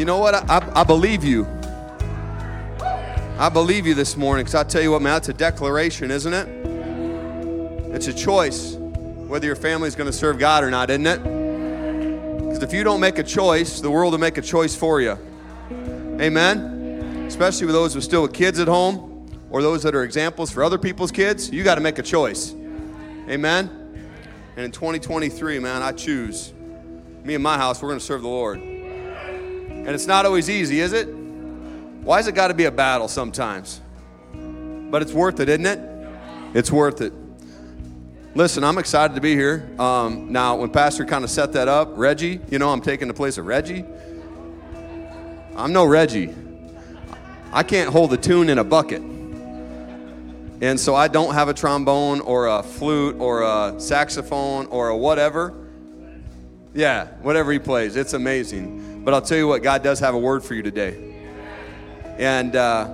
You know what? I, I, I believe you. I believe you this morning because I tell you what, man, that's a declaration, isn't it? It's a choice whether your family's going to serve God or not, isn't it? Because if you don't make a choice, the world will make a choice for you. Amen? Especially with those who are still with kids at home or those that are examples for other people's kids, you got to make a choice. Amen? And in 2023, man, I choose. Me and my house, we're going to serve the Lord. And it's not always easy, is it? Why has it got to be a battle sometimes? But it's worth it, isn't it? It's worth it. Listen, I'm excited to be here. Um, now, when Pastor kind of set that up, Reggie, you know, I'm taking the place of Reggie. I'm no Reggie. I can't hold a tune in a bucket. And so I don't have a trombone or a flute or a saxophone or a whatever. Yeah, whatever he plays. It's amazing. But I'll tell you what, God does have a word for you today. And uh,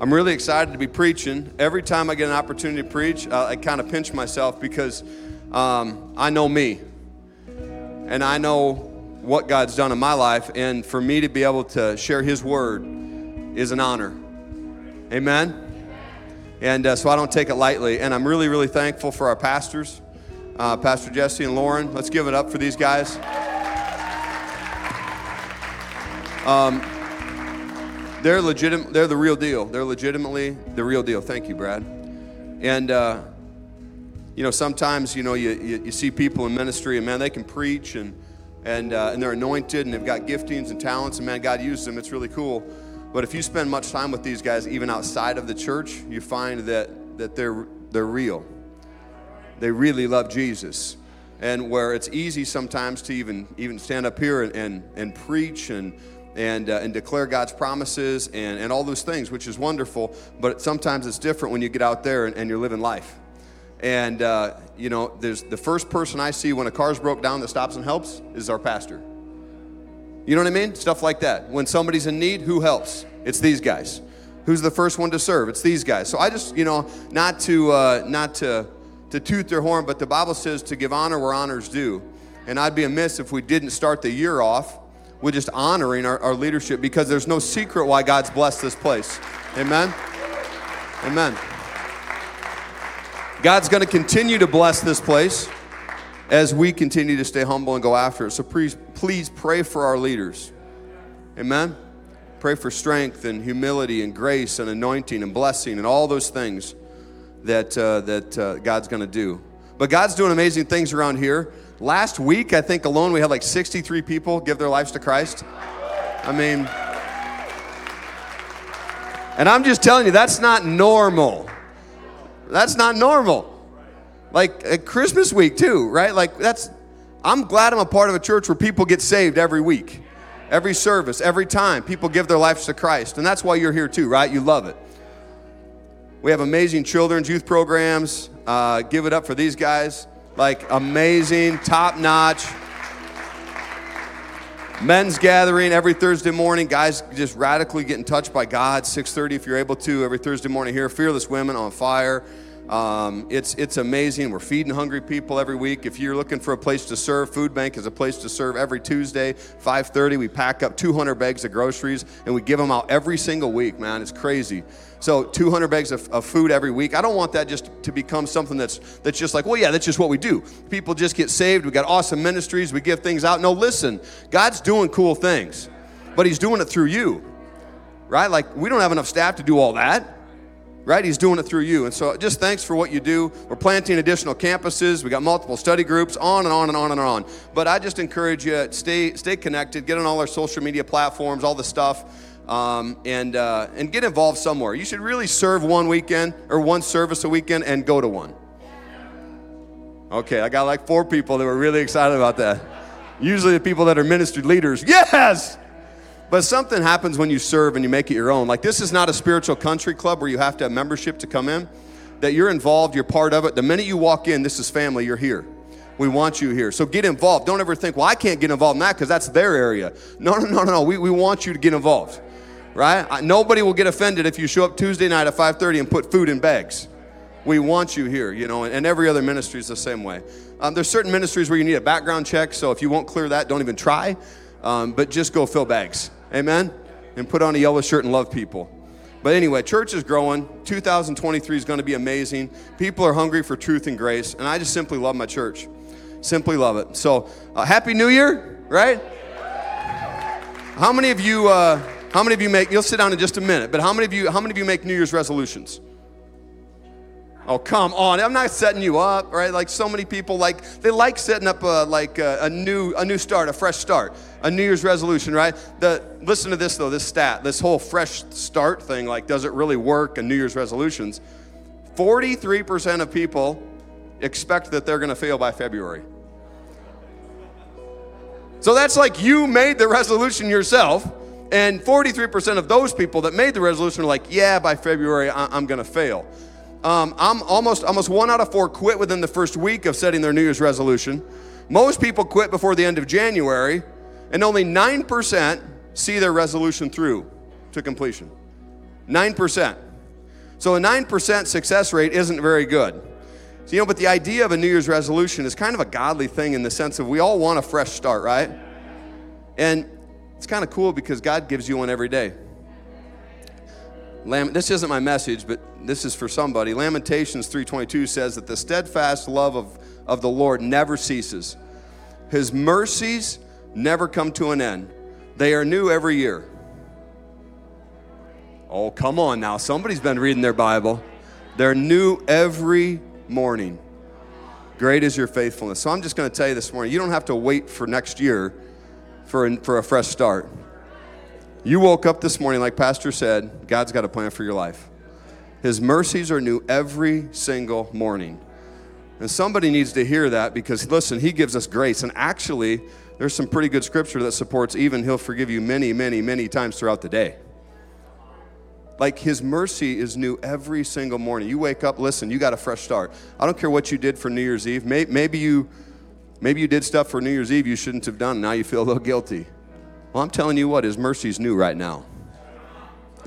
I'm really excited to be preaching. Every time I get an opportunity to preach, uh, I kind of pinch myself because um, I know me. And I know what God's done in my life. And for me to be able to share His word is an honor. Amen? And uh, so I don't take it lightly. And I'm really, really thankful for our pastors, uh, Pastor Jesse and Lauren. Let's give it up for these guys. Um, they're legitimate. They're the real deal. They're legitimately the real deal. Thank you, Brad. And uh, you know, sometimes you know you, you, you, see people in ministry, and man, they can preach and and uh, and they're anointed and they've got giftings and talents, and man, God uses them. It's really cool. But if you spend much time with these guys, even outside of the church, you find that that they're they're real. They really love Jesus and where it's easy sometimes to even even stand up here and, and, and preach and and, uh, and declare God's promises and, and all those things, which is wonderful. But sometimes it's different when you get out there and, and you're living life. And, uh, you know, there's the first person I see when a car's broke down that stops and helps is our pastor. You know what I mean? Stuff like that. When somebody's in need, who helps? It's these guys. Who's the first one to serve? It's these guys. So I just, you know, not to, uh, not to, to toot their horn, but the Bible says to give honor where honor's due. And I'd be amiss if we didn't start the year off with just honoring our, our leadership because there's no secret why God's blessed this place. Amen? Amen. God's going to continue to bless this place as we continue to stay humble and go after it. So please, please pray for our leaders. Amen? Pray for strength and humility and grace and anointing and blessing and all those things that, uh, that uh, God's going to do. But God's doing amazing things around here. Last week, I think alone, we had like 63 people give their lives to Christ. I mean, and I'm just telling you, that's not normal. That's not normal. Like at Christmas week, too, right? Like, that's, I'm glad I'm a part of a church where people get saved every week, every service, every time people give their lives to Christ. And that's why you're here, too, right? You love it. We have amazing children's youth programs. Uh, give it up for these guys like amazing, top notch. Men's gathering every Thursday morning. Guys just radically getting touched by God. 6:30 if you're able to every Thursday morning here. Fearless women on fire. Um, it's, it's amazing. We're feeding hungry people every week. If you're looking for a place to serve, Food Bank is a place to serve every Tuesday, 5.30. We pack up 200 bags of groceries, and we give them out every single week, man. It's crazy. So 200 bags of, of, food every week. I don't want that just to become something that's that's just like, well, yeah, that's just what we do. People just get saved. We got awesome ministries. We give things out. No, listen, God's doing cool things, but He's doing it through you, right? Like we don't have enough staff to do all that right? He's doing it through you. And so just thanks for what you do. We're planting additional campuses. We got multiple study groups, on and on and on and on. But I just encourage you, stay, stay connected, get on all our social media platforms, all the stuff. Um, and, uh, and get involved somewhere. You should really serve one weekend or one service a weekend and go to one. Okay, I got like four people that were really excited about that. Usually the people that are ministry leaders, yes! But something happens when you serve and you make it your own. Like this is not a spiritual country club where you have to have membership to come in. That you're involved, you're part of it. The minute you walk in, this is family, you're here. We want you here. So get involved. Don't ever think, well, I can't get involved in that because that's their area. No, no, no, no. We, we want you to get involved. Right? Nobody will get offended if you show up Tuesday night at 5:30 and put food in bags. We want you here, you know, and every other ministry is the same way. Um, there's certain ministries where you need a background check, so if you won't clear that, don't even try. Um, but just go fill bags Amen? And put on a yellow shirt and love people. But anyway, church is growing. 2023 is going to be amazing. People are hungry for truth and grace, and I just simply love my church. Simply love it. So, uh, happy New Year, right? How many of you? Uh, how many of you make? You'll sit down in just a minute. But how many of you? How many of you make New Year's resolutions? Oh, come on. I'm not setting you up, right? Like so many people like they like setting up a like a, a, new a new start, a fresh start, a New Year's resolution, right? The listen to this though, this stat, this whole fresh start thing like does it really work in New Year's resolutions? 43% of people expect that they're going to fail by February. So that's like you made the resolution yourself, and 43% of those people that made the resolution are like, yeah, by February I- am going to fail. Um, I'm almost almost one out of four quit within the first week of setting their New Year's resolution. Most people quit before the end of January, and only 9% see their resolution through to completion. 9%. So a 9% success rate isn't very good. So, you know, but the idea of a New Year's resolution is kind of a godly thing in the sense of we all want a fresh start, right? And it's kind of cool because God gives you one every day. Lam- this isn't my message, but this is for somebody. Lamentations 3:22 says that the steadfast love of, of the Lord never ceases. His mercies never come to an end. They are new every year. Oh, come on now. Somebody's been reading their Bible. They're new every morning. Great is your faithfulness. So I'm just going to tell you this morning you don't have to wait for next year for for a fresh start. You woke up this morning, like Pastor said, God's got a plan for your life. His mercies are new every single morning. And somebody needs to hear that because, listen, He gives us grace. And actually, there's some pretty good scripture that supports even He'll forgive you many, many, many times throughout the day. Like His mercy is new every single morning. You wake up, listen, you got a fresh start. I don't care what you did for New Year's Eve. Maybe you, maybe you did stuff for New Year's Eve you shouldn't have done. Now you feel a little guilty. Well, I'm telling you what, His mercy is new right now.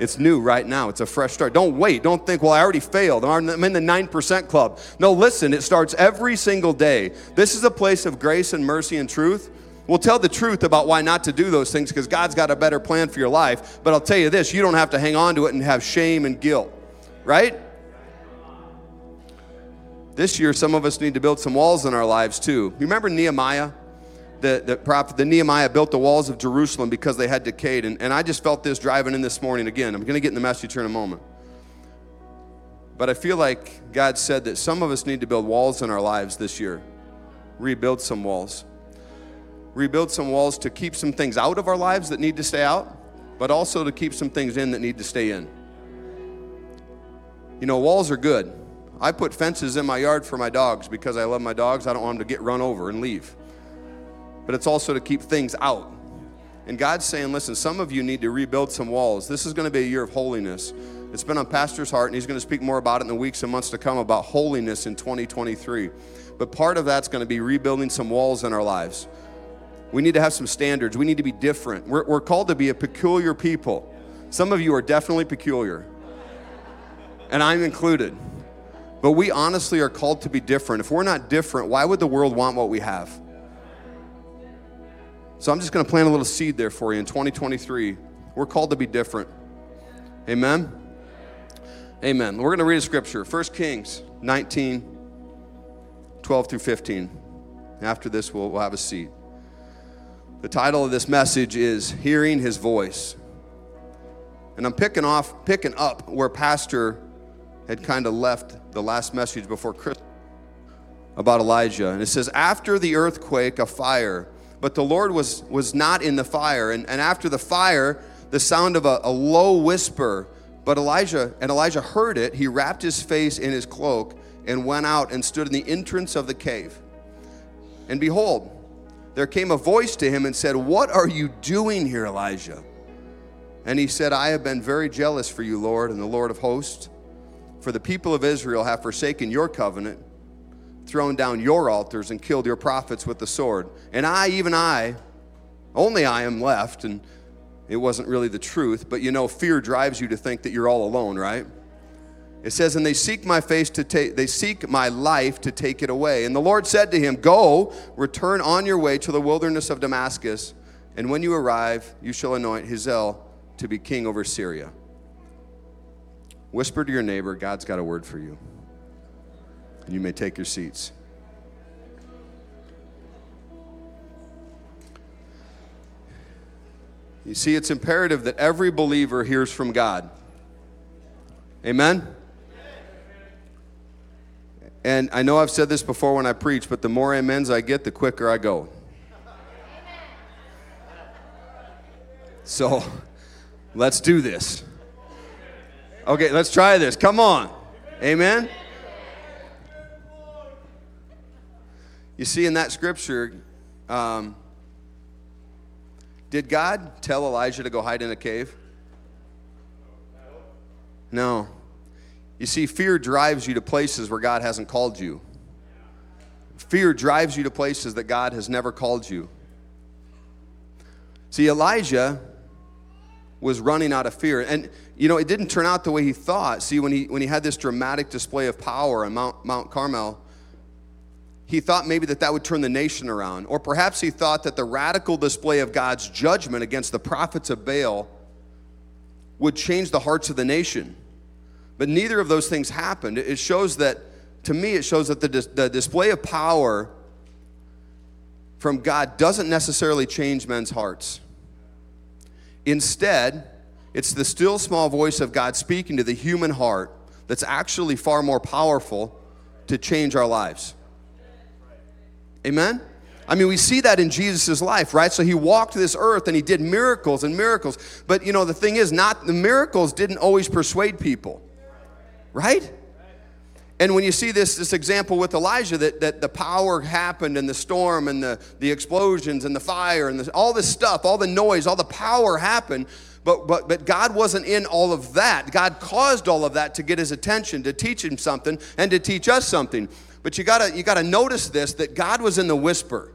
It's new right now. It's a fresh start. Don't wait. Don't think, well, I already failed. I'm in the 9% club. No, listen, it starts every single day. This is a place of grace and mercy and truth. We'll tell the truth about why not to do those things because God's got a better plan for your life. But I'll tell you this you don't have to hang on to it and have shame and guilt, right? This year, some of us need to build some walls in our lives too. You remember Nehemiah? The, the prophet, the Nehemiah built the walls of Jerusalem because they had decayed. And, and I just felt this driving in this morning again. I'm going to get in the message here in a moment. But I feel like God said that some of us need to build walls in our lives this year, rebuild some walls. Rebuild some walls to keep some things out of our lives that need to stay out, but also to keep some things in that need to stay in. You know, walls are good. I put fences in my yard for my dogs because I love my dogs. I don't want them to get run over and leave but it's also to keep things out. And God's saying, listen, some of you need to rebuild some walls. This is going to be a year of holiness. It's been on Pastor's heart, and he's going to speak more about it in the weeks and months to come about holiness in 2023. But part of that's going to be rebuilding some walls in our lives. We need to have some standards. We need to be different. We're, we're called to be a peculiar people. Some of you are definitely peculiar, and I'm included. But we honestly are called to be different. If we're not different, why would the world want what we have? So I'm just going to plant a little seed there for you in 2023. We're called to be different. Amen? Amen. We're going to read a scripture 1 Kings 19, 12 through 15. After this, we'll, we'll have a seat. The title of this message is Hearing His Voice. And I'm picking off, picking up where Pastor had kind of left the last message before Christmas about Elijah. And it says, After the earthquake, a fire but the Lord was, was not in the fire. And, and after the fire, the sound of a, a low whisper. But Elijah, and Elijah heard it, he wrapped his face in his cloak and went out and stood in the entrance of the cave. And behold, there came a voice to him and said, What are you doing here, Elijah? And he said, I have been very jealous for you, Lord, and the Lord of hosts. For the people of Israel have forsaken your covenant thrown down your altars and killed your prophets with the sword. And I, even I, only I am left. And it wasn't really the truth, but you know, fear drives you to think that you're all alone, right? It says, and they seek my face to take, they seek my life to take it away. And the Lord said to him, Go, return on your way to the wilderness of Damascus, And when you arrive, you shall anoint Hazael to be king over Syria. Whisper to your neighbor, God's got a word for you. And you may take your seats. You see, it's imperative that every believer hears from God. Amen? And I know I've said this before when I preach, but the more amens I get, the quicker I go. So let's do this. Okay, let's try this. Come on. Amen. You see, in that scripture, um, did God tell Elijah to go hide in a cave? No. You see, fear drives you to places where God hasn't called you. Fear drives you to places that God has never called you. See, Elijah was running out of fear. And, you know, it didn't turn out the way he thought. See, when he, when he had this dramatic display of power on Mount, Mount Carmel, he thought maybe that that would turn the nation around. Or perhaps he thought that the radical display of God's judgment against the prophets of Baal would change the hearts of the nation. But neither of those things happened. It shows that, to me, it shows that the, the display of power from God doesn't necessarily change men's hearts. Instead, it's the still small voice of God speaking to the human heart that's actually far more powerful to change our lives. Amen? I mean, we see that in Jesus' life, right? So he walked this earth and he did miracles and miracles. But you know, the thing is, not the miracles didn't always persuade people right? And when you see this, this example with Elijah, that, that the power happened and the storm and the, the explosions and the fire and the, all this stuff, all the noise, all the power happened, but, but, but God wasn't in all of that. God caused all of that to get his attention, to teach him something, and to teach us something. But you gotta, you gotta notice this that God was in the whisper.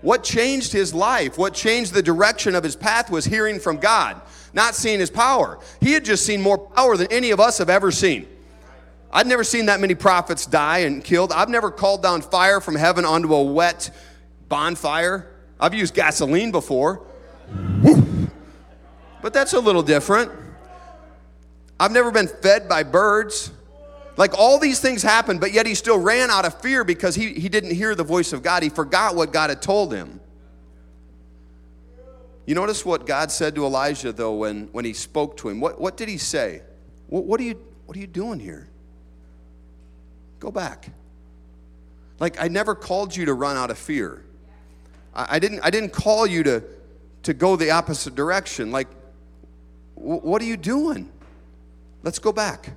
What changed his life, what changed the direction of his path was hearing from God not seeing his power. He had just seen more power than any of us have ever seen. I'd never seen that many prophets die and killed. I've never called down fire from heaven onto a wet bonfire. I've used gasoline before. But that's a little different. I've never been fed by birds. Like all these things happened, but yet he still ran out of fear because he, he didn't hear the voice of God. He forgot what God had told him. You notice what God said to Elijah, though, when, when he spoke to him. What, what did he say? What, what, are you, what are you doing here? Go back. Like, I never called you to run out of fear. I, I didn't, I didn't call you to, to go the opposite direction. Like, w- what are you doing? Let's go back.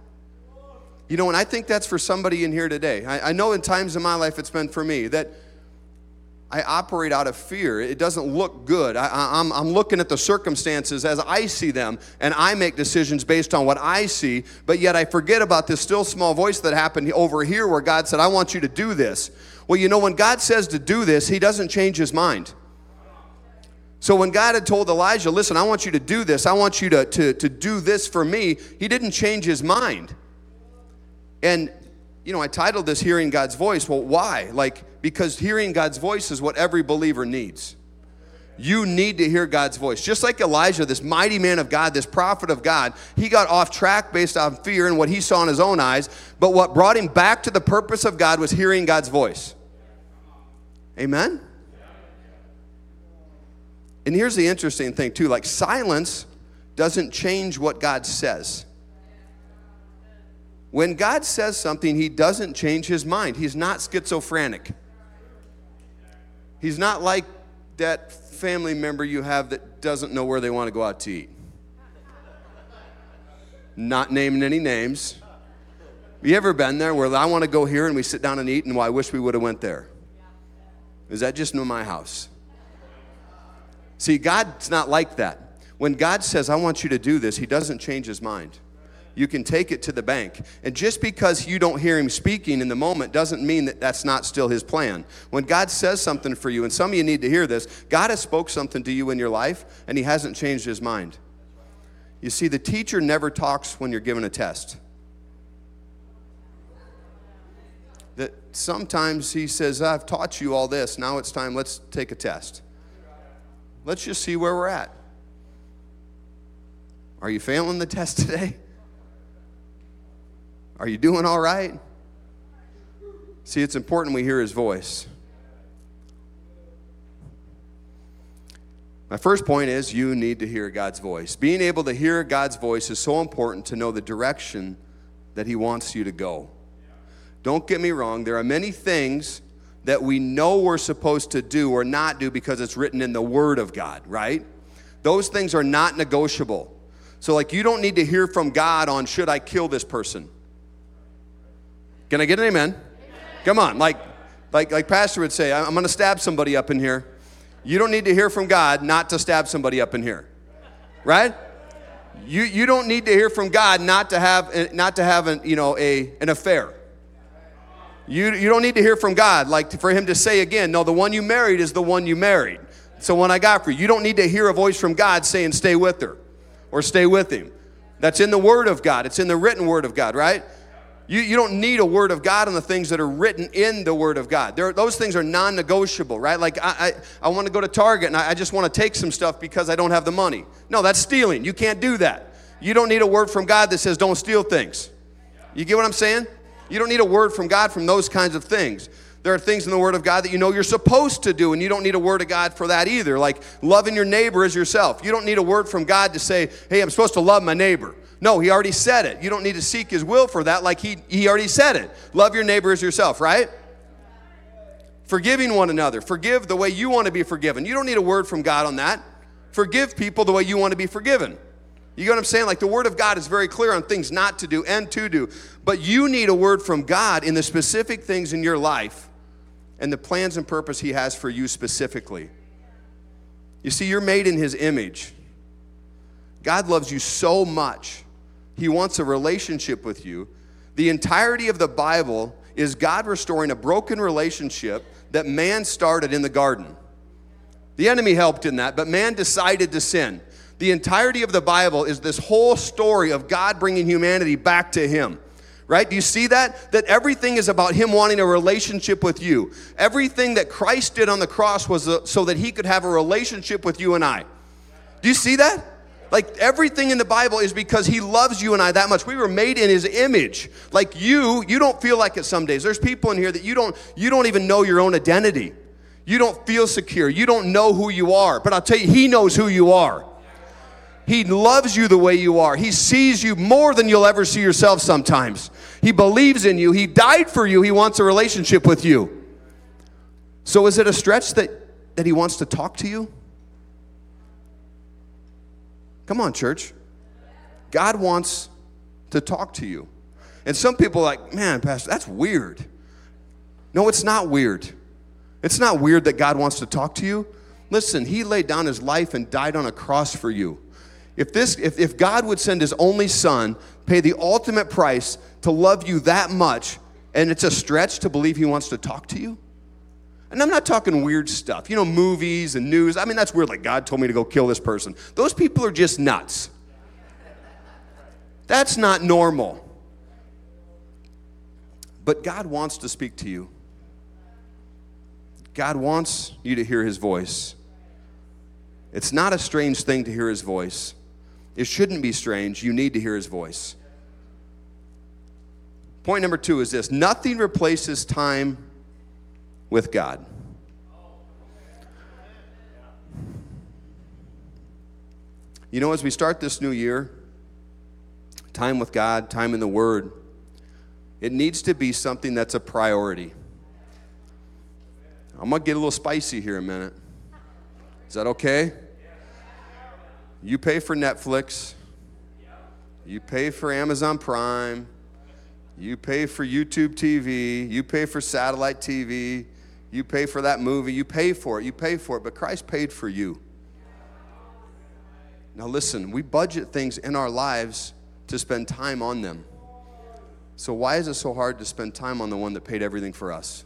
You know, and I think that's for somebody in here today. I, I know in times in my life it's been for me that I operate out of fear. It doesn't look good. I, am I'm, I'm looking at the circumstances as I see them, and I make decisions based on what I see, but yet I forget about this still small voice that happened over here where God said, I want you to do this. Well, you know, when God says to do this, He doesn't change His mind. So when God had told Elijah, listen, I want you to do this, I want you to, to, to do this for me, He didn't change His mind. And you know, I titled this Hearing God's Voice. Well, why? Like, because hearing God's voice is what every believer needs. You need to hear God's voice. Just like Elijah, this mighty man of God, this prophet of God, he got off track based on fear and what he saw in his own eyes. But what brought him back to the purpose of God was hearing God's voice. Amen? And here's the interesting thing, too like, silence doesn't change what God says. When God says something, He doesn't change His mind. He's not schizophrenic. He's not like that family member you have that doesn't know where they want to go out to eat. Not naming any names. You ever been there where I want to go here and we sit down and eat and well, I wish we would have went there? Is that just in my house? See, God's not like that. When God says, I want you to do this, He doesn't change His mind you can take it to the bank. And just because you don't hear him speaking in the moment doesn't mean that that's not still his plan. When God says something for you, and some of you need to hear this, God has spoke something to you in your life and he hasn't changed his mind. You see, the teacher never talks when you're given a test. That sometimes he says, I've taught you all this, now it's time, let's take a test. Let's just see where we're at. Are you failing the test today? Are you doing all right? See, it's important we hear his voice. My first point is you need to hear God's voice. Being able to hear God's voice is so important to know the direction that He wants you to go. Don't get me wrong, there are many things that we know we're supposed to do or not do because it's written in the Word of God, right? Those things are not negotiable. So, like, you don't need to hear from God on should I kill this person? Can I get an amen? amen. Come on, like, like, like Pastor would say, I'm going to stab somebody up in here. You don't need to hear from God not to stab somebody up in here, right? You, you don't need to hear from God not to have, eh, not to have an, you know, a, an affair. You, you don't need to hear from God like for him to say again, no, the one you married is the one you married. It's the one I got for you. You don't need to hear a voice from God saying, stay with her or stay with him. That's in the Word of God, it's in the written Word of God, right? You, you don't need a word of God on the things that are written in the word of God. There, those things are non negotiable, right? Like, I, I, I want to go to Target and I, I just want to take some stuff because I don't have the money. No, that's stealing. You can't do that. You don't need a word from God that says don't steal things. You get what I'm saying? You don't need a word from God from those kinds of things. There are things in the Word of God that you know you're supposed to do, and you don't need a word of God for that either. Like loving your neighbor as yourself. You don't need a word from God to say, hey, I'm supposed to love my neighbor. No, he already said it. You don't need to seek his will for that, like he, he already said it. Love your neighbor as yourself, right? Forgiving one another. Forgive the way you want to be forgiven. You don't need a word from God on that. Forgive people the way you want to be forgiven. You get what I'm saying? Like the word of God is very clear on things not to do and to do. But you need a word from God in the specific things in your life and the plans and purpose he has for you specifically. You see, you're made in his image. God loves you so much he wants a relationship with you. The entirety of the Bible is God restoring a broken relationship that man started in the garden. The enemy helped in that, but man decided to sin. The entirety of the Bible is this whole story of God bringing humanity back to Him. Right? Do you see that? That everything is about Him wanting a relationship with you. Everything that Christ did on the cross was uh, so that He could have a relationship with you and I. Do you see that? Like everything in the Bible is because he loves you and I that much. We were made in his image. Like you, you don't feel like it some days. There's people in here that you don't you don't even know your own identity. You don't feel secure. You don't know who you are. But I'll tell you, he knows who you are. He loves you the way you are. He sees you more than you'll ever see yourself sometimes. He believes in you. He died for you. He wants a relationship with you. So is it a stretch that, that he wants to talk to you? Come on, church. God wants to talk to you. And some people are like, man, Pastor, that's weird. No, it's not weird. It's not weird that God wants to talk to you. Listen, He laid down His life and died on a cross for you. If, this, if, if God would send His only Son, pay the ultimate price to love you that much, and it's a stretch to believe He wants to talk to you, and I'm not talking weird stuff, you know, movies and news. I mean, that's weird. Like, God told me to go kill this person. Those people are just nuts. That's not normal. But God wants to speak to you. God wants you to hear his voice. It's not a strange thing to hear his voice. It shouldn't be strange. You need to hear his voice. Point number two is this nothing replaces time with God. You know, as we start this new year, time with God, time in the Word, it needs to be something that's a priority. I'm going to get a little spicy here a minute. Is that okay? You pay for Netflix. You pay for Amazon Prime. You pay for YouTube TV. You pay for satellite TV. You pay for that movie, you pay for it, you pay for it, but Christ paid for you. Now, listen, we budget things in our lives to spend time on them. So, why is it so hard to spend time on the one that paid everything for us?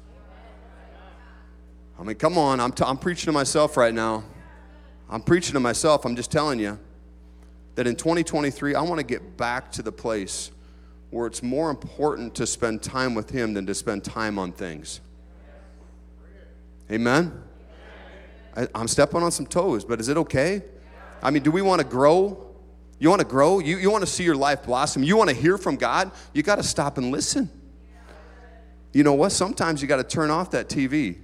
I mean, come on, I'm, t- I'm preaching to myself right now. I'm preaching to myself. I'm just telling you that in 2023, I want to get back to the place where it's more important to spend time with Him than to spend time on things. Amen? I, I'm stepping on some toes, but is it okay? I mean, do we want to grow? You want to grow? You, you want to see your life blossom? You want to hear from God? You got to stop and listen. You know what? Sometimes you got to turn off that TV.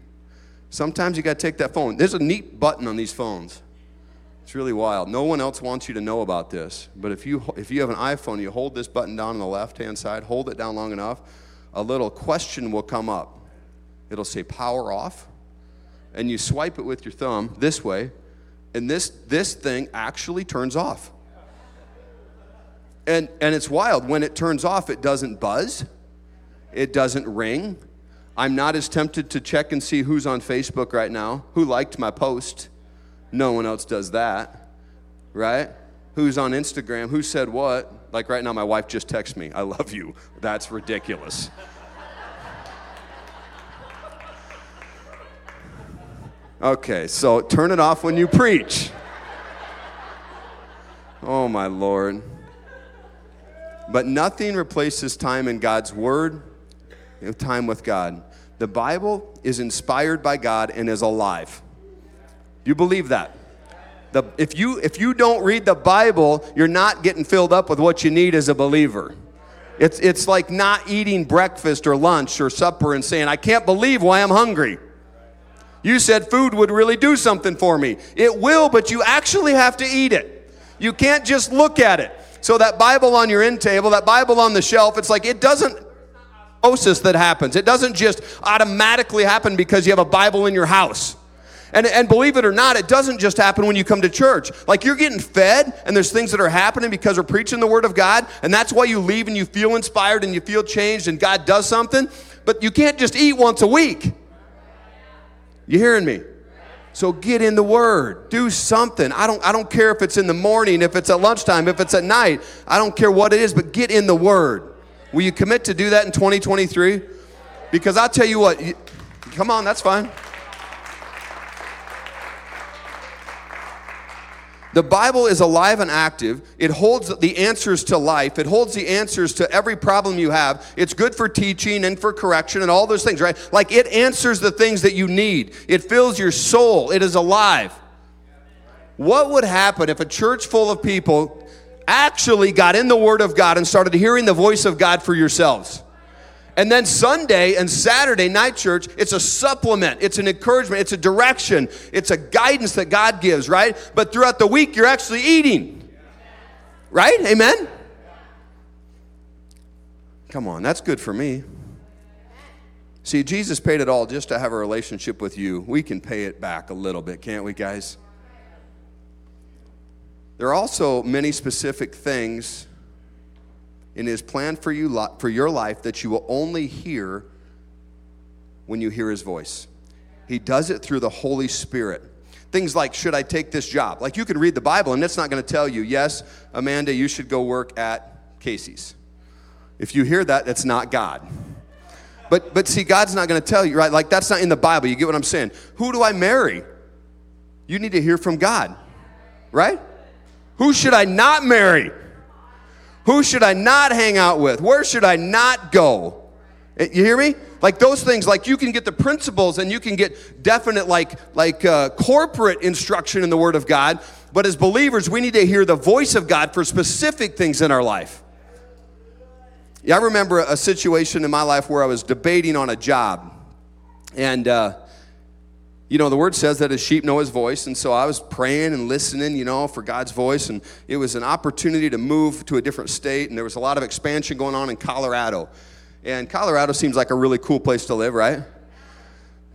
Sometimes you got to take that phone. There's a neat button on these phones. It's really wild. No one else wants you to know about this. But if you, if you have an iPhone, you hold this button down on the left hand side, hold it down long enough, a little question will come up. It'll say power off. And you swipe it with your thumb this way, and this, this thing actually turns off. And, and it's wild. When it turns off, it doesn't buzz, it doesn't ring. I'm not as tempted to check and see who's on Facebook right now, who liked my post. No one else does that, right? Who's on Instagram? Who said what? Like right now, my wife just texted me, I love you. That's ridiculous. Okay, so turn it off when you preach. Oh, my Lord. But nothing replaces time in God's Word, time with God. The Bible is inspired by God and is alive. You believe that? The, if, you, if you don't read the Bible, you're not getting filled up with what you need as a believer. It's, it's like not eating breakfast or lunch or supper and saying, I can't believe why I'm hungry. You said food would really do something for me. It will, but you actually have to eat it. You can't just look at it. So that Bible on your end table, that Bible on the shelf, it's like it doesn't osmosis that happens. It doesn't just automatically happen because you have a Bible in your house. And, and believe it or not, it doesn't just happen when you come to church. Like you're getting fed, and there's things that are happening because we're preaching the Word of God, and that's why you leave and you feel inspired and you feel changed, and God does something. But you can't just eat once a week. You hearing me? So get in the Word. Do something. I don't, I don't care if it's in the morning, if it's at lunchtime, if it's at night. I don't care what it is, but get in the Word. Will you commit to do that in 2023? Because I'll tell you what, you, come on, that's fine. The Bible is alive and active. It holds the answers to life. It holds the answers to every problem you have. It's good for teaching and for correction and all those things, right? Like it answers the things that you need. It fills your soul. It is alive. What would happen if a church full of people actually got in the Word of God and started hearing the voice of God for yourselves? And then Sunday and Saturday night church, it's a supplement, it's an encouragement, it's a direction, it's a guidance that God gives, right? But throughout the week, you're actually eating. Right? Amen? Come on, that's good for me. See, Jesus paid it all just to have a relationship with you. We can pay it back a little bit, can't we, guys? There are also many specific things in his plan for you for your life that you will only hear when you hear his voice. He does it through the Holy Spirit. Things like, should I take this job? Like you can read the Bible and it's not going to tell you, yes, Amanda, you should go work at Casey's. If you hear that, it's not God. But but see, God's not going to tell you, right? Like that's not in the Bible. You get what I'm saying? Who do I marry? You need to hear from God, right? Who should I not marry? Who should I not hang out with? Where should I not go? Eh, you hear me? Like those things, like you can get the principles and you can get definite, like, like uh, corporate instruction in the Word of God. But as believers, we need to hear the voice of God for specific things in our life. Yeah, I remember a situation in my life where I was debating on a job. And, uh, you know, the word says that his sheep know his voice. And so I was praying and listening, you know, for God's voice. And it was an opportunity to move to a different state. And there was a lot of expansion going on in Colorado. And Colorado seems like a really cool place to live, right?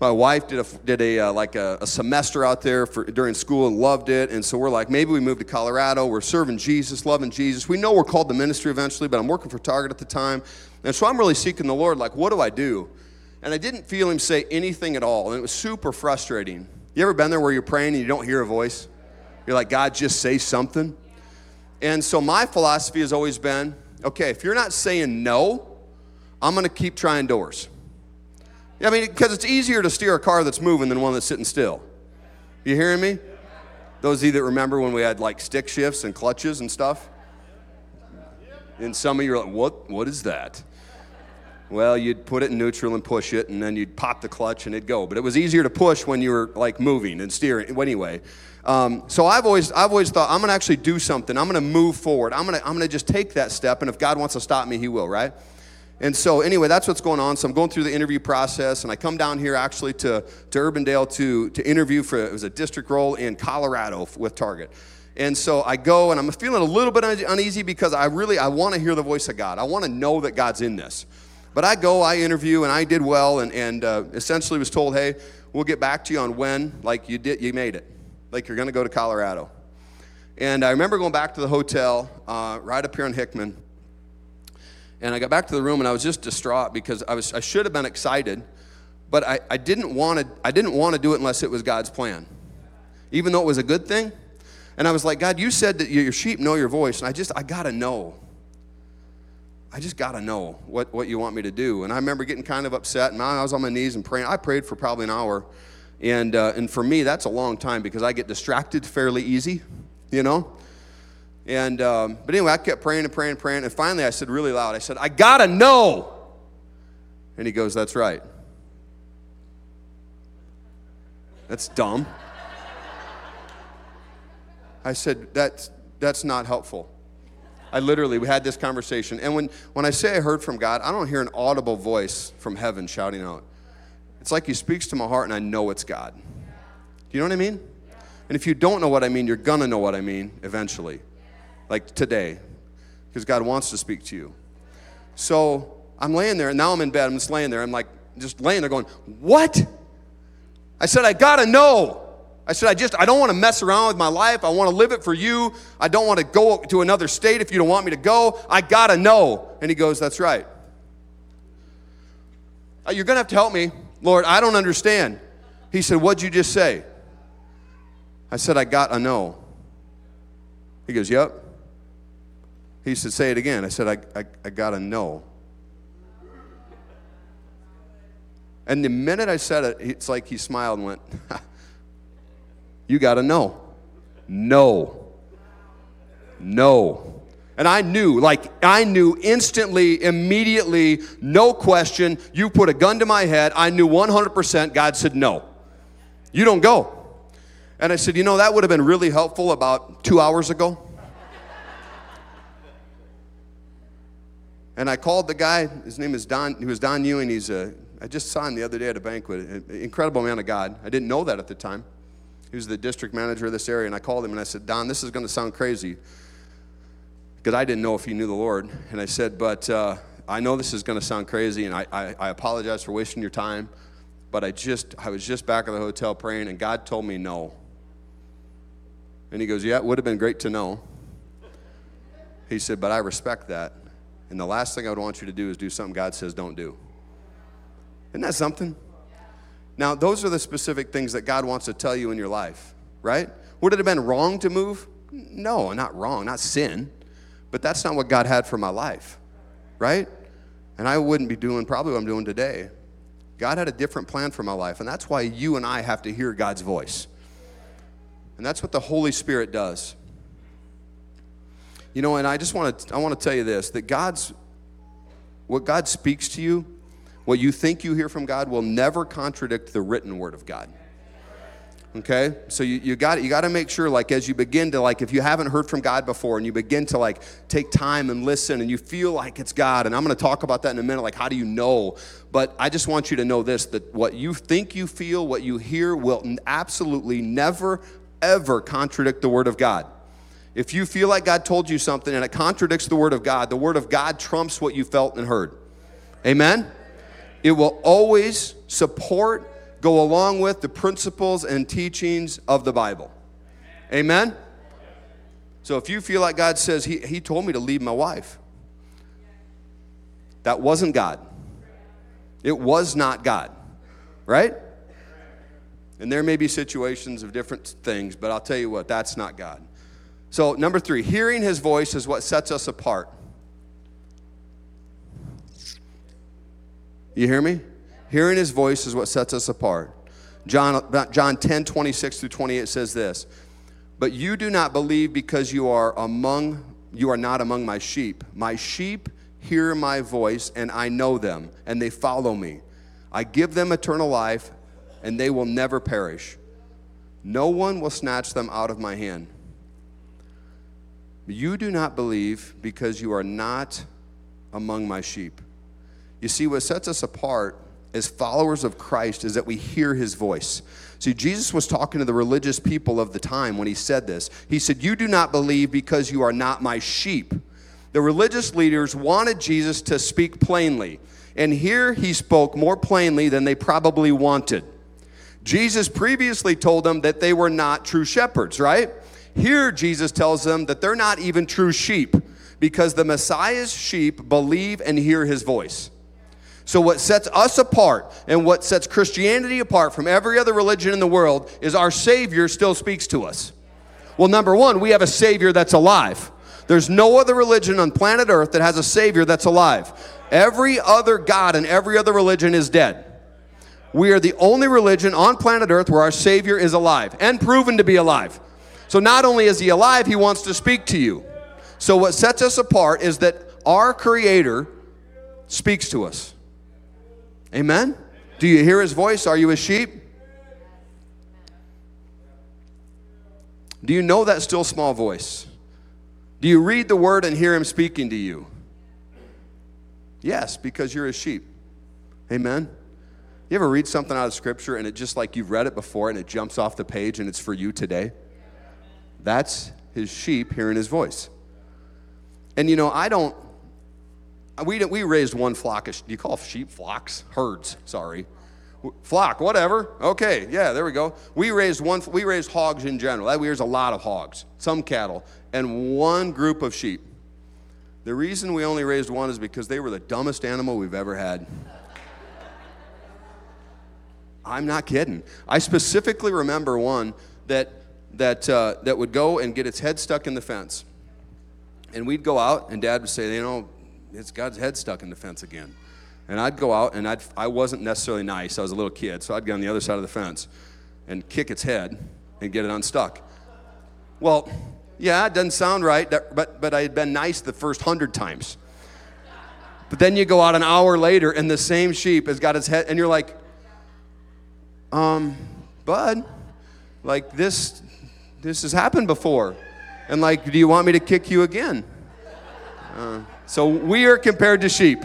My wife did a, did a uh, like a, a, semester out there for, during school and loved it. And so we're like, maybe we move to Colorado. We're serving Jesus, loving Jesus. We know we're called to ministry eventually, but I'm working for Target at the time. And so I'm really seeking the Lord, like, what do I do? And I didn't feel him say anything at all. And it was super frustrating. You ever been there where you're praying and you don't hear a voice? You're like, God, just say something. And so my philosophy has always been okay, if you're not saying no, I'm going to keep trying doors. I mean, because it's easier to steer a car that's moving than one that's sitting still. You hearing me? Those of you that remember when we had like stick shifts and clutches and stuff? And some of you are like, what, what is that? Well, you'd put it in neutral and push it, and then you'd pop the clutch and it'd go. But it was easier to push when you were like moving and steering. Well, Anyway, um, so I've always, I've always thought I'm to actually do something. I'm to move forward. I'm to, I'm to just take that step, and if God wants to stop me, He will, right? And so, anyway, that's what's going on. So I'm going through the interview process, and I come down here actually to, to Urbandale to, to interview for it was a district role in Colorado with Target. And so I go, and I'm feeling a little bit uneasy because I really I want to hear the voice of God. I want to know that God's in this. But I go, I interview, and I did well, and, and uh, essentially was told, hey, we'll get back to you on when, like you did, you made it, like you're going to go to Colorado. And I remember going back to the hotel uh, right up here in Hickman, and I got back to the room, and I was just distraught because I was I should have been excited, but I, I didn't want to I didn't want to do it unless it was God's plan, even though it was a good thing. And I was like, God, you said that your sheep know your voice, and I just I gotta know. I just got to know what, what you want me to do. And I remember getting kind of upset, and I was on my knees and praying. I prayed for probably an hour. And, uh, and for me, that's a long time because I get distracted fairly easy, you know? And, um, but anyway, I kept praying and praying and praying. And finally, I said really loud, I said, I got to know. And he goes, That's right. That's dumb. I said, That's, that's not helpful. I literally, we had this conversation. And when, when I say I heard from God, I don't hear an audible voice from heaven shouting out. It's like He speaks to my heart and I know it's God. Do you know what I mean? And if you don't know what I mean, you're going to know what I mean eventually, like today, because God wants to speak to you. So I'm laying there, and now I'm in bed. I'm just laying there. I'm like, just laying there going, What? I said, I got to know. I said, I just, I don't want to mess around with my life. I want to live it for you. I don't want to go to another state if you don't want me to go. I got to know. And he goes, That's right. Uh, you're going to have to help me. Lord, I don't understand. He said, What'd you just say? I said, I got to know. He goes, Yep. He said, Say it again. I said, I, I, I got to know. And the minute I said it, it's like he smiled and went, You got to know. No. No. And I knew, like, I knew instantly, immediately, no question. You put a gun to my head. I knew 100% God said no. You don't go. And I said, You know, that would have been really helpful about two hours ago. and I called the guy. His name is Don. He was Don Ewing. He's a, I just saw him the other day at a banquet. An incredible man of God. I didn't know that at the time. Was the district manager of this area, and I called him and I said, Don, this is going to sound crazy because I didn't know if he knew the Lord. And I said, But uh, I know this is going to sound crazy, and I, I, I apologize for wasting your time. But I just, I was just back at the hotel praying, and God told me no. And he goes, Yeah, it would have been great to know. He said, But I respect that. And the last thing I would want you to do is do something God says don't do. Isn't that something? Now, those are the specific things that God wants to tell you in your life, right? Would it have been wrong to move? No, not wrong, not sin. But that's not what God had for my life, right? And I wouldn't be doing probably what I'm doing today. God had a different plan for my life, and that's why you and I have to hear God's voice. And that's what the Holy Spirit does. You know, and I just want to I want to tell you this that God's what God speaks to you what you think you hear from God will never contradict the written word of God. Okay? So you, you got you got to make sure like as you begin to like if you haven't heard from God before and you begin to like take time and listen and you feel like it's God and I'm to talk about that in a minute like how do you know? But I just want you to know this that what you think you feel, what you hear will absolutely never ever contradict the word of God. If you feel like God told you something and it contradicts the word of God, the word of God trumps what you felt and heard. Amen. It will always support, go along with the principles and teachings of the Bible. Amen? So if you feel like God says, He, he told me to leave my wife, that wasn't God. It was not God, right? And there may be situations of different things, but I'll tell you what, that's not God. So, number three, hearing his voice is what sets us apart. You hear me? Hearing his voice is what sets us apart. John, John 10, 26 through 28 says this But you do not believe because you are among you are not among my sheep. My sheep hear my voice, and I know them, and they follow me. I give them eternal life, and they will never perish. No one will snatch them out of my hand. You do not believe because you are not among my sheep. You see, what sets us apart as followers of Christ is that we hear his voice. See, Jesus was talking to the religious people of the time when he said this. He said, You do not believe because you are not my sheep. The religious leaders wanted Jesus to speak plainly, and here he spoke more plainly than they probably wanted. Jesus previously told them that they were not true shepherds, right? Here, Jesus tells them that they're not even true sheep because the Messiah's sheep believe and hear his voice. So, what sets us apart and what sets Christianity apart from every other religion in the world is our Savior still speaks to us. Well, number one, we have a Savior that's alive. There's no other religion on planet Earth that has a Savior that's alive. Every other God and every other religion is dead. We are the only religion on planet Earth where our Savior is alive and proven to be alive. So, not only is He alive, He wants to speak to you. So, what sets us apart is that our Creator speaks to us. Amen? Do you hear his voice? Are you a sheep? Do you know that still small voice? Do you read the word and hear him speaking to you? Yes, because you're a sheep. Amen? You ever read something out of scripture and it just like you've read it before and it jumps off the page and it's for you today? That's his sheep hearing his voice. And you know, I don't we, we raised one flock of, do you call sheep flocks? Herds, sorry. Flock, whatever. Okay, yeah, there we go. We raised one, we raised hogs in general. We raised a lot of hogs, some cattle, and one group of sheep. The reason we only raised one is because they were the dumbest animal we've ever had. I'm not kidding. I specifically remember one that, that, uh, that would go and get its head stuck in the fence. And we'd go out, and dad would say, You know, it's God's head stuck in the fence again. And I'd go out, and I'd, I wasn't necessarily nice. I was a little kid, so I'd get on the other side of the fence and kick its head and get it unstuck. Well, yeah, it doesn't sound right, but, but I had been nice the first hundred times. But then you go out an hour later, and the same sheep has got its head, and you're like, um, bud, like this, this has happened before. And like, do you want me to kick you again? Uh, so we are compared to sheep.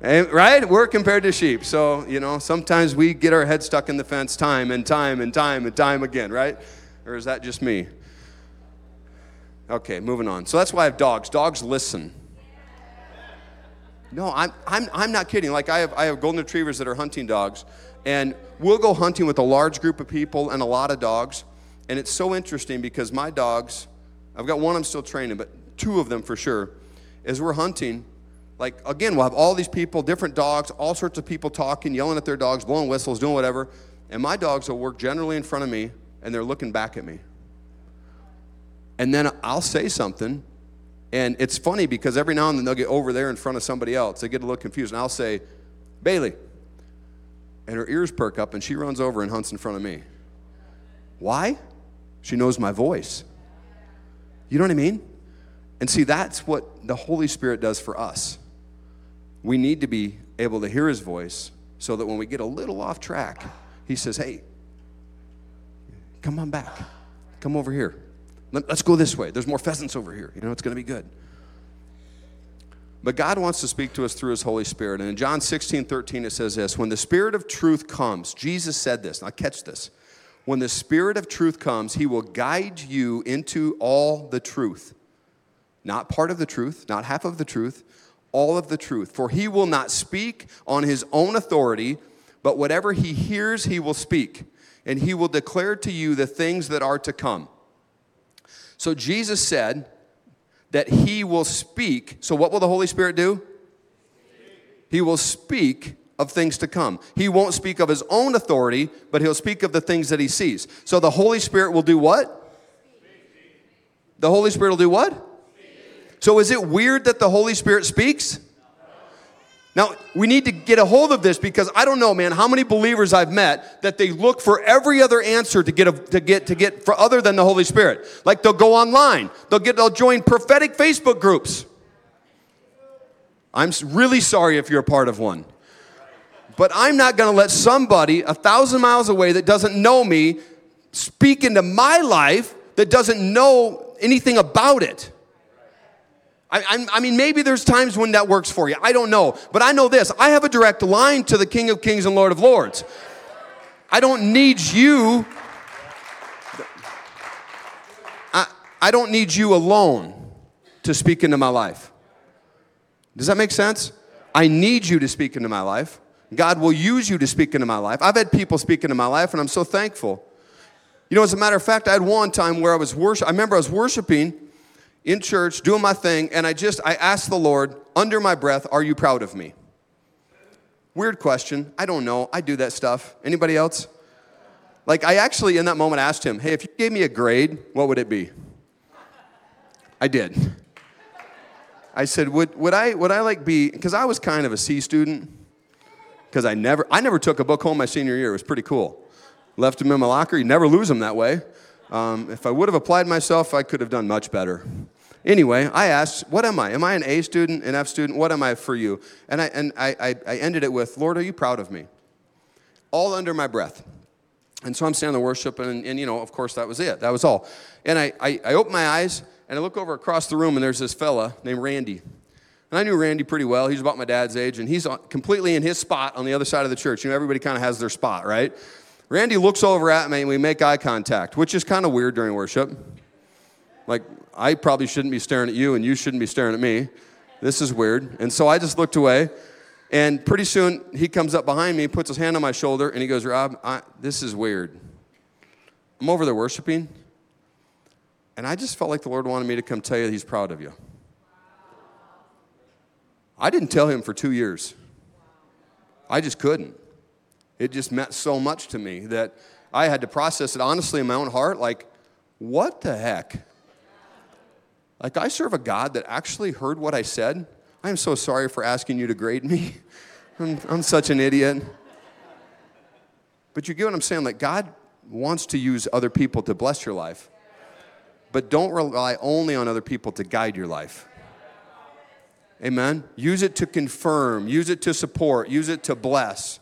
And, right? We're compared to sheep. So, you know, sometimes we get our head stuck in the fence time and time and time and time again, right? Or is that just me? Okay, moving on. So that's why I have dogs. Dogs listen. No, I'm, I'm, I'm not kidding. Like, I have, I have golden retrievers that are hunting dogs, and we'll go hunting with a large group of people and a lot of dogs. And it's so interesting because my dogs, I've got one I'm still training, but two of them for sure as we're hunting, like again, we'll have all these people, different dogs, all sorts of people talking, yelling at their dogs, blowing whistles, doing whatever. And my dogs will work generally in front of me and they're looking back at me. And then I'll say something, and it's funny because every now and then they'll get over there in front of somebody else. They get a little confused, and I'll say, Bailey. And her ears perk up and she runs over and hunts in front of me. Why? She knows my voice. You know what I mean? And see, that's what the Holy Spirit does for us. We need to be able to hear His voice so that when we get a little off track, He says, Hey, come on back. Come over here. Let, us go this way. There's more pheasants over here. You know, it's going to be good. But God wants to speak to us through His Holy Spirit. And in John 16, 13, it says this When the Spirit of truth comes, Jesus said this. Now, catch this. When the Spirit of truth comes, He will guide you into all the truth not part of the truth, not half of the truth, all of the truth. For he will not speak on his own authority, but whatever he hears, he will speak, and he will declare to you the things that are to come. So Jesus said that he will speak. So, what will the Holy Spirit do? He will speak of things to come. He won't speak of his own authority, but he'll speak of the things that he sees. So, the Holy Spirit will do what? The Holy Spirit will do what? So is it weird that the Holy Spirit speaks? Now, we need to get a hold of this because I don't know, man, how many believers I've met that they look for every other answer to get a, to get to get for other than the Holy Spirit. Like they'll go online, they'll get they'll join prophetic Facebook groups. I'm really sorry if you're a part of one. But I'm not going to let somebody a thousand miles away that doesn't know me speak into my life that doesn't know anything about it. I, I, mean, maybe there's times when that works for you. I don't know. But I know this I have a direct line to the King of Kings and Lord of Lords. I don't need you. I, I don't need you alone to speak into my life. Does that make sense? I need you to speak into my life. God will use you to speak into my life. I've had people speak into my life, and I'm so thankful. You know, as a matter of fact, I had one time where I was worship. I remember I was worshiping in church, doing my thing, and I just I asked the Lord under my breath, "Are you proud of me?" Weird question. I don't know. I do that stuff. Anybody else? Like I actually in that moment asked him, "Hey, if you gave me a grade, what would it be?" I did. I said, "Would would I would I like be because I was kind of a C student because I never I never took a book home my senior year. It was pretty cool. Left them in my locker. You never lose them that way. Um, if I would have applied myself, I could have done much better. Anyway, I asked, What am I? Am I an A student, an F student? What am I for you? And I, and I, I, I ended it with, Lord, are you proud of me? All under my breath. And so I'm standing there worshiping, and, and, you know, of course, that was it. That was all. And I, I, I open my eyes, and I look over across the room, and there's this fella named Randy. And I knew Randy pretty well. He's about my dad's age, and he's completely in his spot on the other side of the church. You know, everybody kind of has their spot, right? Randy looks over at me, and we make eye contact, which is kind of weird during worship. Like, I probably shouldn't be staring at you, and you shouldn't be staring at me. This is weird. And so I just looked away. And pretty soon he comes up behind me, puts his hand on my shoulder, and he goes, Rob, I, this is weird. I'm over there worshiping, and I just felt like the Lord wanted me to come tell you He's proud of you. I didn't tell him for two years. I just couldn't. It just meant so much to me that I had to process it honestly in my own heart like, what the heck? Like, I serve a God that actually heard what I said. I am so sorry for asking you to grade me. I'm, I'm such an idiot. But you get what I'm saying? Like, God wants to use other people to bless your life, but don't rely only on other people to guide your life. Amen? Use it to confirm, use it to support, use it to bless.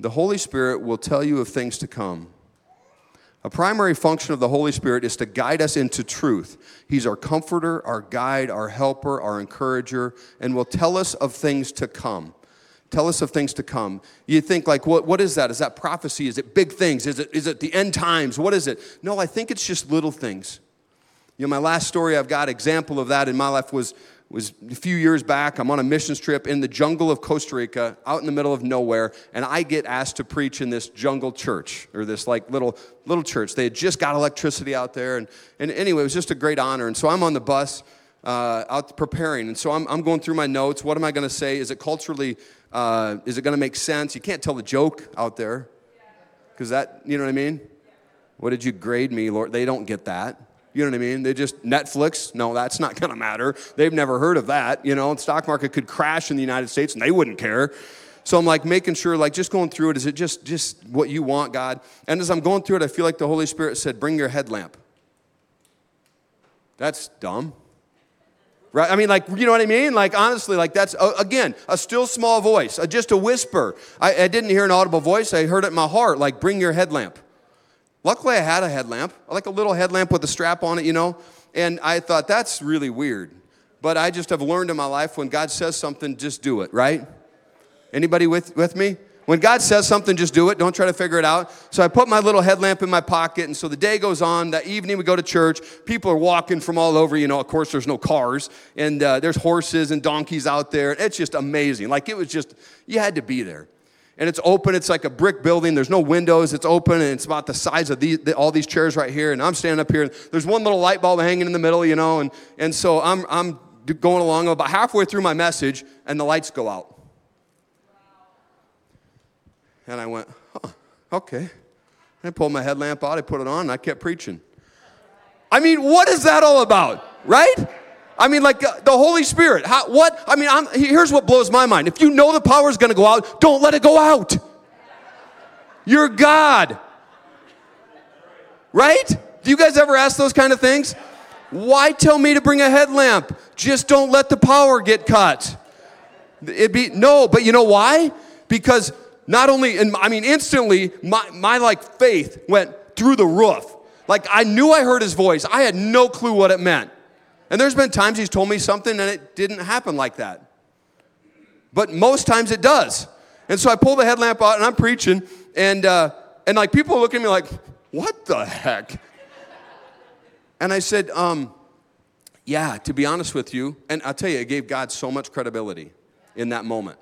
The Holy Spirit will tell you of things to come. A primary function of the Holy Spirit is to guide us into truth. He's our comforter, our guide, our helper, our encourager, and will tell us of things to come. Tell us of things to come. You think, like, what, what is that? Is that prophecy? Is it big things? Is it, is it the end times? What is it? No, I think it's just little things. You know, my last story I've got example of that in my life was was a few years back. I'm on a missions trip in the jungle of Costa Rica, out in the middle of nowhere, and I get asked to preach in this jungle church or this like little little church. They had just got electricity out there, and and anyway, it was just a great honor. And so I'm on the bus. Uh, out preparing, and so I'm, I'm going through my notes. What am I going to say? Is it culturally? Uh, is it going to make sense? You can't tell the joke out there, because that you know what I mean. What did you grade me, Lord? They don't get that. You know what I mean? They just, Netflix, no, that's not to matter. They've never heard of that. You know, the stock market could crash in the United States and they wouldn't care. So I'm like making sure, like just going through it, is it just, just what you want, God? And as I'm going through it, I feel like the Holy Spirit said, bring your headlamp. That's dumb. Right? I mean, like, you know what I mean? Like, honestly, like that's, uh, again, a still small voice, uh, just a whisper. I, I didn't hear an audible voice. I heard it in my heart, like, bring your headlamp. Luckily, I had a headlamp, like a little headlamp with a strap on it, you know. And I thought, that's really weird. But I just have learned in my life when God says something, just do it, right? Anybody with, with me? When God says something, just do it. Don't try to figure it out. So I put my little headlamp in my pocket, and so the day goes on. That evening, we go to church. People are walking from all over. You know, of course, there's no cars, and uh, there's horses and donkeys out there. It's just amazing. Like it was just, you had to be there and it's open. It's like a brick building. There's no windows. It's open, and it's about the size of these, all these chairs right here. And I'm standing up here. There's one little light bulb hanging in the middle, you know. And, and so I'm, I'm going along about halfway through my message, and the lights go out. And I went, huh, okay. I pulled my headlamp out. I put it on, and I kept preaching. I mean, what is that all about, right? I mean, like uh, the Holy Spirit. How, what? I mean, I'm, here's what blows my mind. If you know the power is going to go out, don't let it go out. You're God. Right? Do you guys ever ask those kind of things? Why tell me to bring a headlamp? Just don't let the power get cut. It'd be no, but you know why? Because not only, and I mean, instantly, my, my like faith went through the roof. Like I knew I heard his voice. I had no clue what it meant. And there's been times he's told me something and it didn't happen like that. But most times it does. And so I pull the headlamp out and I'm preaching, and uh, and like people look at me like, what the heck? And I said, um, yeah, to be honest with you, and I'll tell you, it gave God so much credibility in that moment.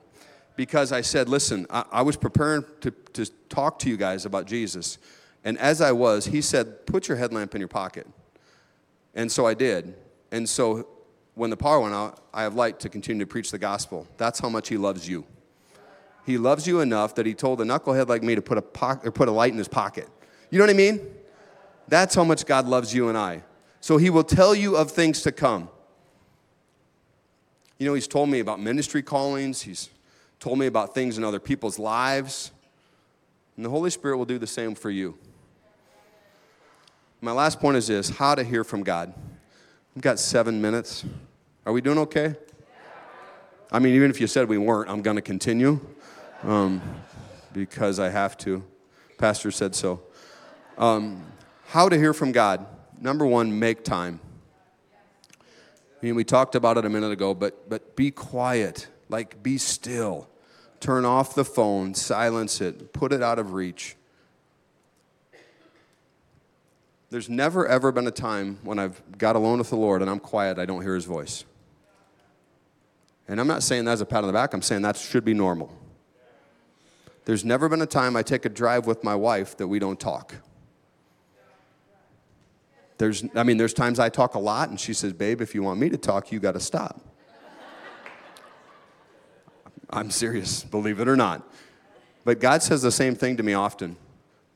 Because I said, listen, I, I was preparing to, to talk to you guys about Jesus. And as I was, he said, put your headlamp in your pocket. And so I did. And so when the power went out, I have light to continue to preach the gospel. That's how much he loves you. He loves you enough that he told a knucklehead like me to put a, po- or put a light in his pocket. You know what I mean? That's how much God loves you and I. So he will tell you of things to come. You know, he's told me about ministry callings, he's told me about things in other people's lives. And the Holy Spirit will do the same for you. My last point is this how to hear from God. We've got seven minutes. Are we doing okay? I mean, even if you said we weren't, I'm going to continue um, because I have to. Pastor said so. Um, how to hear from God. Number one, make time. I mean, we talked about it a minute ago, but, but be quiet, like be still. Turn off the phone, silence it, put it out of reach. There's never, ever been a time when I've got alone with the Lord and I'm quiet, I don't hear his voice. And I'm not saying that as a pat on the back, I'm saying that should be normal. There's never been a time I take a drive with my wife that we don't talk. There's, I mean, there's times I talk a lot, and she says, Babe, if you want me to talk, you got to stop. I'm serious, believe it or not. But God says the same thing to me often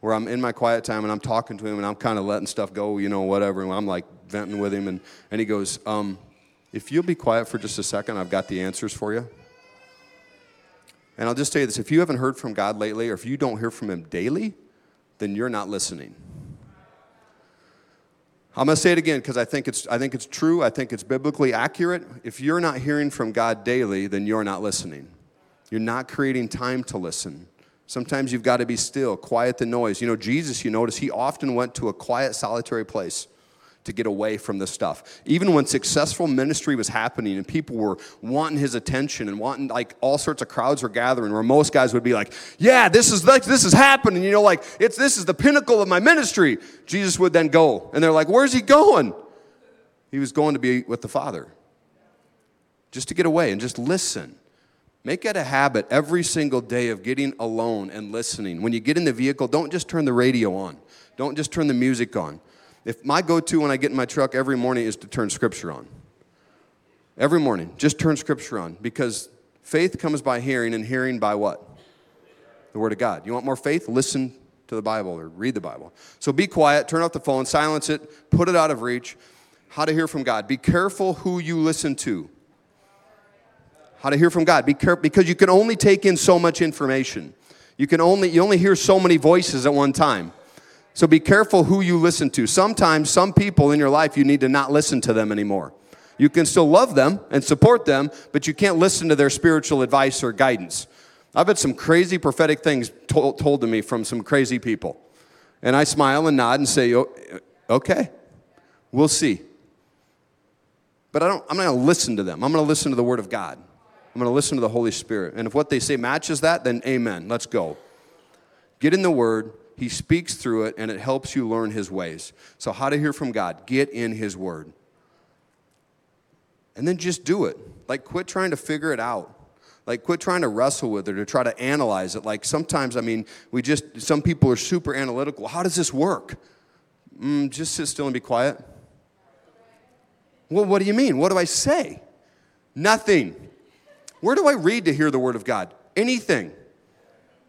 where I'm in my quiet time and I'm talking to him and I'm kind of letting stuff go, you know, whatever. And I'm like venting with him. And, and he goes, um, If you'll be quiet for just a second, I've got the answers for you. And I'll just tell you this if you haven't heard from God lately or if you don't hear from him daily, then you're not listening. I'm going to say it again because I, think it's, I think it's true. I think it's biblically accurate. If you're not hearing from God daily, then you're not listening. You're not creating time to listen. Sometimes you've got to be still, quiet the noise. You know, Jesus, you notice, he often went to a quiet, solitary place to get away from the stuff. Even when successful ministry was happening and people were wanting his attention and wanting like all sorts of crowds were gathering where most guys would be like, "Yeah, this is like this is happening." You know, like it's this is the pinnacle of my ministry. Jesus would then go, and they're like, "Where's he going?" He was going to be with the Father. Just to get away and just listen. Make it a habit every single day of getting alone and listening. When you get in the vehicle, don't just turn the radio on. Don't just turn the music on. If my go-to when I get in my truck every morning is to turn scripture on. Every morning, just turn scripture on because faith comes by hearing and hearing by what? The word of God. You want more faith? Listen to the Bible or read the Bible. So be quiet, turn off the phone, silence it, put it out of reach. How to hear from God. Be careful who you listen to how to hear from God. Be careful because you can only take in so much information. You can only you only hear so many voices at one time. So be careful who you listen to. Sometimes some people in your life you need to not listen to them anymore. You can still love them and support them, but you can't listen to their spiritual advice or guidance. I've had some crazy prophetic things told, told to me from some crazy people. And I smile and nod and say, okay, we'll see. But I don't, I'm not going to listen to them. I'm going to listen to the Word of God. I'm going to listen to the Holy Spirit. And if what they say matches that, then amen. Let's go. Get in the Word. He speaks through it, and it helps you learn His ways. So, how to hear from God? Get in His Word. And then just do it. Like, quit trying to figure it out. Like, quit trying to wrestle with it or try to analyze it. Like, sometimes, I mean, we just, some people are super analytical. How does this work? Mm, just sit still and be quiet. Well, what do you mean? What do I say? Nothing. Where do I read to hear the word of God? Anything.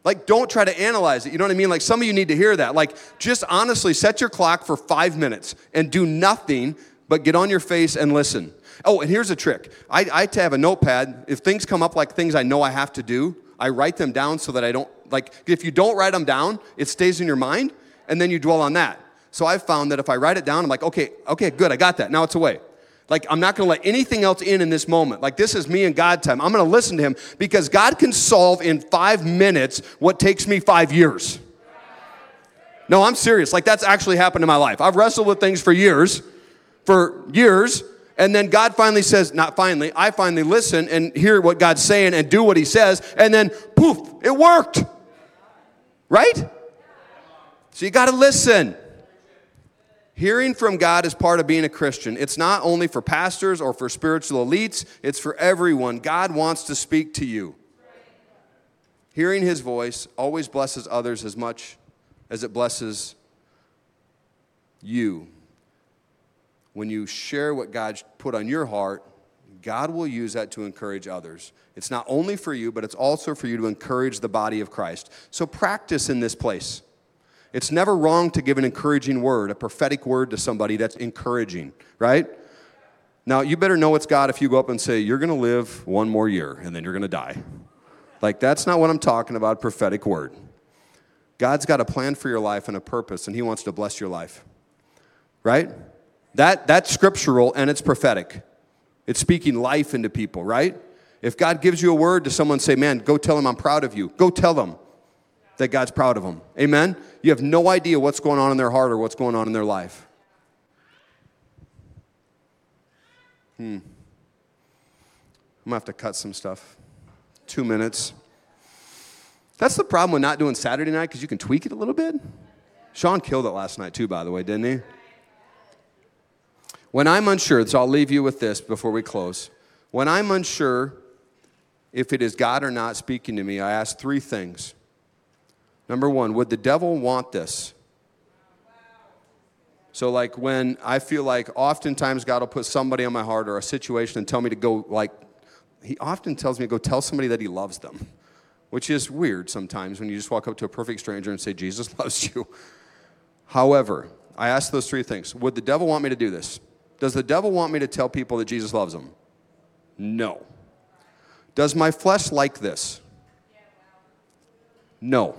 Like, don't try to analyze it. You know what I mean? Like, some of you need to hear that. Like, just honestly set your clock for five minutes and do nothing but get on your face and listen. Oh, and here's a trick I, I have a notepad. If things come up like things I know I have to do, I write them down so that I don't, like, if you don't write them down, it stays in your mind and then you dwell on that. So I've found that if I write it down, I'm like, okay, okay, good, I got that. Now it's away. Like, I'm not gonna let anything else in in this moment. Like, this is me and God time. I'm gonna listen to Him because God can solve in five minutes what takes me five years. No, I'm serious. Like, that's actually happened in my life. I've wrestled with things for years, for years, and then God finally says, not finally, I finally listen and hear what God's saying and do what He says, and then poof, it worked. Right? So you gotta listen. Hearing from God is part of being a Christian. It's not only for pastors or for spiritual elites, it's for everyone. God wants to speak to you. Hearing his voice always blesses others as much as it blesses you. When you share what God put on your heart, God will use that to encourage others. It's not only for you, but it's also for you to encourage the body of Christ. So practice in this place. It's never wrong to give an encouraging word, a prophetic word to somebody that's encouraging, right? Now, you better know it's God if you go up and say, You're going to live one more year and then you're going to die. Like, that's not what I'm talking about, prophetic word. God's got a plan for your life and a purpose, and He wants to bless your life, right? That, that's scriptural and it's prophetic. It's speaking life into people, right? If God gives you a word to someone, say, Man, go tell them I'm proud of you. Go tell them that God's proud of them. Amen? You have no idea what's going on in their heart or what's going on in their life. Hmm. I'm gonna have to cut some stuff. Two minutes. That's the problem with not doing Saturday night because you can tweak it a little bit. Sean killed it last night, too, by the way, didn't he? When I'm unsure, so I'll leave you with this before we close. When I'm unsure if it is God or not speaking to me, I ask three things. Number one, would the devil want this? So, like when I feel like oftentimes God will put somebody on my heart or a situation and tell me to go, like, He often tells me to go tell somebody that He loves them, which is weird sometimes when you just walk up to a perfect stranger and say, Jesus loves you. However, I ask those three things Would the devil want me to do this? Does the devil want me to tell people that Jesus loves them? No. Does my flesh like this? No.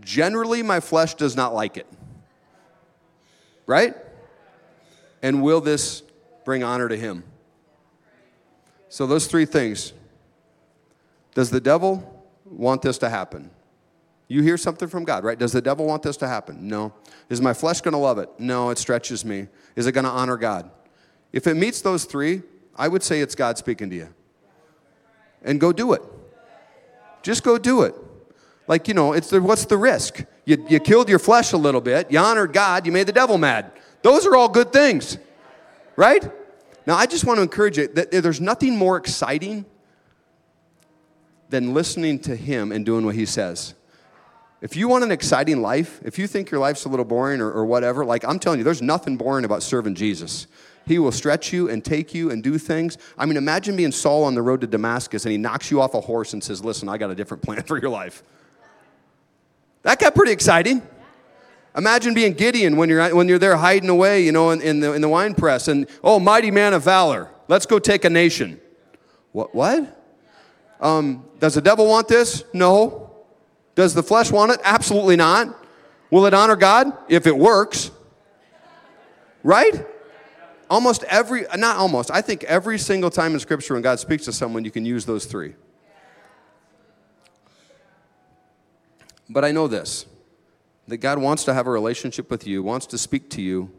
Generally, my flesh does not like it. Right? And will this bring honor to him? So, those three things. Does the devil want this to happen? You hear something from God, right? Does the devil want this to happen? No. Is my flesh going to love it? No, it stretches me. Is it going to honor God? If it meets those three, I would say it's God speaking to you. And go do it. Just go do it. Like, you know, it's the, what's the risk? You, you killed your flesh a little bit, you honored God, you made the devil mad. Those are all good things, right? Now, I just want to encourage you that there's nothing more exciting than listening to Him and doing what He says. If you want an exciting life, if you think your life's a little boring or, or whatever, like I'm telling you, there's nothing boring about serving Jesus. He will stretch you and take you and do things. I mean, imagine being Saul on the road to Damascus and he knocks you off a horse and says, Listen, I got a different plan for your life. That got pretty exciting. Imagine being Gideon when you're, when you're there hiding away, you know, in, in, the, in the wine press, and, oh, mighty man of valor, let's go take a nation. What? What? Um, does the devil want this? No. Does the flesh want it? Absolutely not. Will it honor God? If it works. Right? Almost every, not almost, I think every single time in Scripture when God speaks to someone, you can use those three. But I know this that God wants to have a relationship with you, wants to speak to you,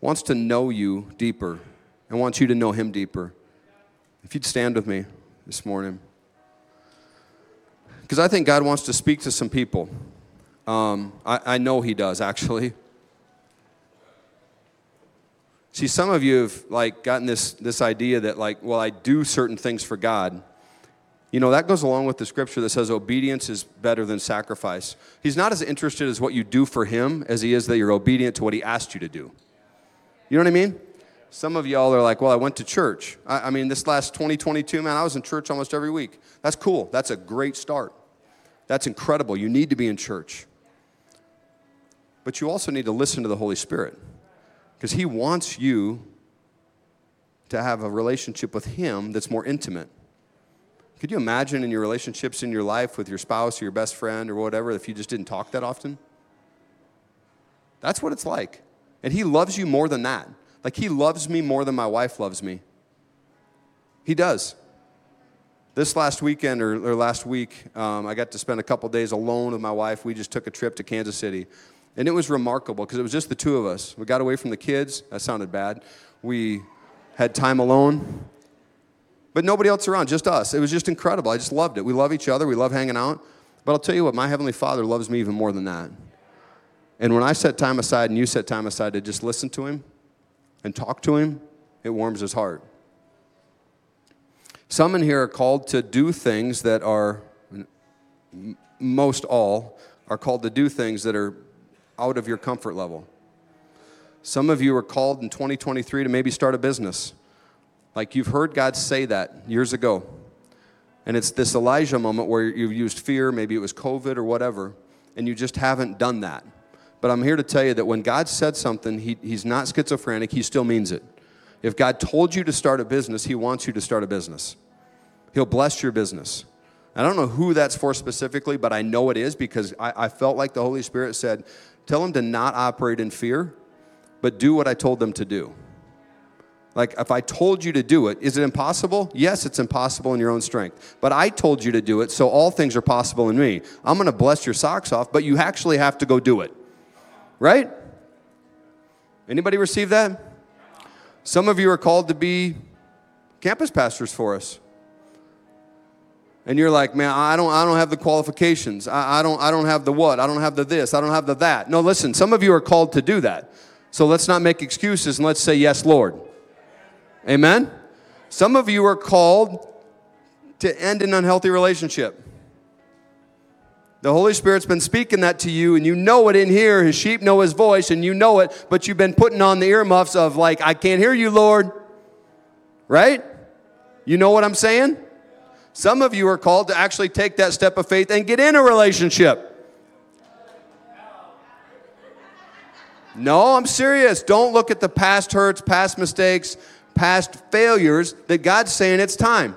wants to know you deeper, and wants you to know Him deeper. If you'd stand with me this morning. Because I think God wants to speak to some people. Um, I, I know He does, actually. See, some of you have like gotten this, this idea that like, well, I do certain things for God, you know, that goes along with the scripture that says obedience is better than sacrifice. He's not as interested as what you do for him as he is that you're obedient to what he asked you to do. You know what I mean? Some of y'all are like, well, I went to church. I, I mean, this last 2022, man, I was in church almost every week. That's cool. That's a great start. That's incredible. You need to be in church. But you also need to listen to the Holy Spirit because he wants you to have a relationship with him that's more intimate. Could you imagine in your relationships in your life with your spouse or your best friend or whatever if you just didn't talk that often? That's what it's like. And He loves you more than that. Like, He loves me more than my wife loves me. He does. This last weekend or, or last week, um, I got to spend a couple days alone with my wife. We just took a trip to Kansas City. And it was remarkable because it was just the two of us. We got away from the kids. That sounded bad. We had time alone, but nobody else around, just us. It was just incredible. I just loved it. We love each other, we love hanging out. But I'll tell you what, my Heavenly Father loves me even more than that. And when I set time aside and you set time aside to just listen to Him and talk to Him, it warms His heart. Some in here are called to do things that are, most all, are called to do things that are out of your comfort level. Some of you are called in 2023 to maybe start a business. Like you've heard God say that years ago. And it's this Elijah moment where you've used fear, maybe it was COVID or whatever, and you just haven't done that. But I'm here to tell you that when God said something, he, He's not schizophrenic, He still means it. If God told you to start a business, He wants you to start a business. He'll bless your business. I don't know who that's for specifically, but I know it is because I, I felt like the Holy Spirit said, Tell them to not operate in fear, but do what I told them to do. Like, if I told you to do it, is it impossible? Yes, it's impossible in your own strength. But I told you to do it, so all things are possible in me. I'm going to bless your socks off, but you actually have to go do it. Right? Anybody receive that? Some of you are called to be campus pastors for us. And you're like, man, I don't, I don't have the qualifications. I, I, don't, I don't have the what. I don't have the this. I don't have the that. No, listen, some of you are called to do that. So let's not make excuses and let's say, yes, Lord. Amen? Some of you are called to end an unhealthy relationship. The Holy Spirit's been speaking that to you, and you know it in here. His sheep know his voice, and you know it, but you've been putting on the earmuffs of, like, I can't hear you, Lord. Right? You know what I'm saying? Some of you are called to actually take that step of faith and get in a relationship. No, I'm serious. Don't look at the past hurts, past mistakes, past failures that God's saying it's time.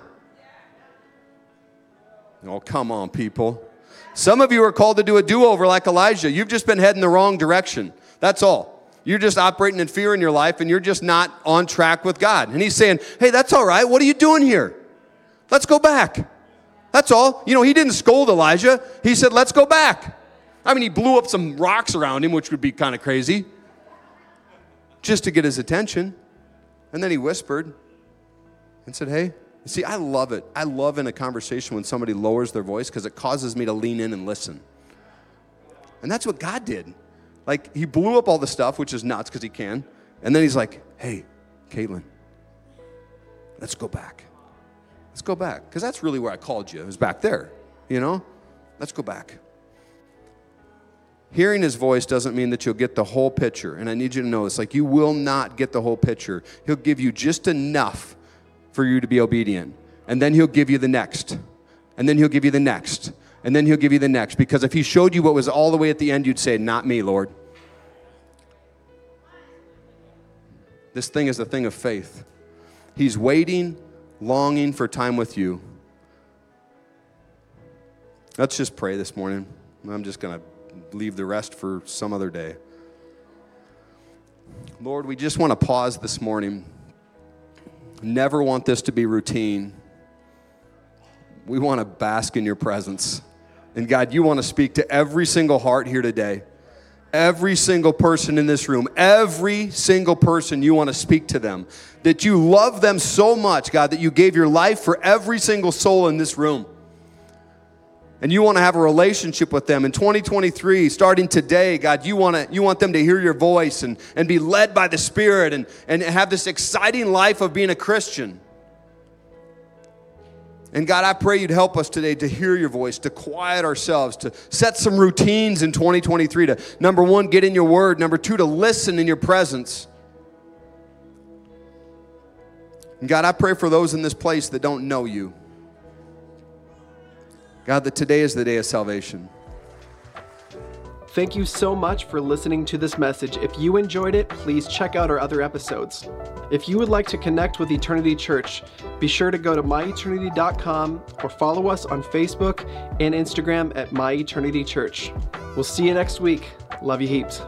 Oh, come on, people. Some of you are called to do a do over like Elijah. You've just been heading the wrong direction. That's all. You're just operating in fear in your life and you're just not on track with God. And He's saying, hey, that's all right. What are you doing here? Let's go back. That's all. You know, He didn't scold Elijah, He said, let's go back. I mean, He blew up some rocks around him, which would be kind of crazy, just to get his attention. And then He whispered and said, hey, See, I love it. I love in a conversation when somebody lowers their voice because it causes me to lean in and listen. And that's what God did. Like, he blew up all the stuff, which is nuts because he can. And then he's like, hey, Caitlin, let's go back. Let's go back. Because that's really where I called you. It was back there, you know? Let's go back. Hearing his voice doesn't mean that you'll get the whole picture. And I need you to know this like, you will not get the whole picture. He'll give you just enough for you to be obedient. And then he'll give you the next. And then he'll give you the next. And then he'll give you the next. Because if he showed you what was all the way at the end, you'd say, Not me, Lord. This thing is a thing of faith. He's waiting, longing for time with you. Let's just pray this morning. I'm just going to leave the rest for some other day. Lord, we just want to pause this morning never want this to be routine. We want to bask in your presence. And God, you want to speak to every single heart here today. Every single person in this room, every single person, you want to speak to them. That you love them so much, God, that you gave your life for every single soul in this room and you want to have a relationship with them. In 2023 starting today god you want to you want them to hear your voice and, and be led by the spirit and, and have this exciting life of being a christian. And god i pray you'd help us today to hear your voice to quiet ourselves to set some routines in 2023 to number one get in your word number two to listen in your presence. And god i pray for those in this place that don't know you God, that today is the day of salvation. Thank you so much for listening to this message. If you enjoyed it, please check out our other episodes. If you would like to connect with Eternity Church, be sure to go to myeternity.com or follow us on Facebook and Instagram at myeternity church. We'll see you next week. Love you heaps.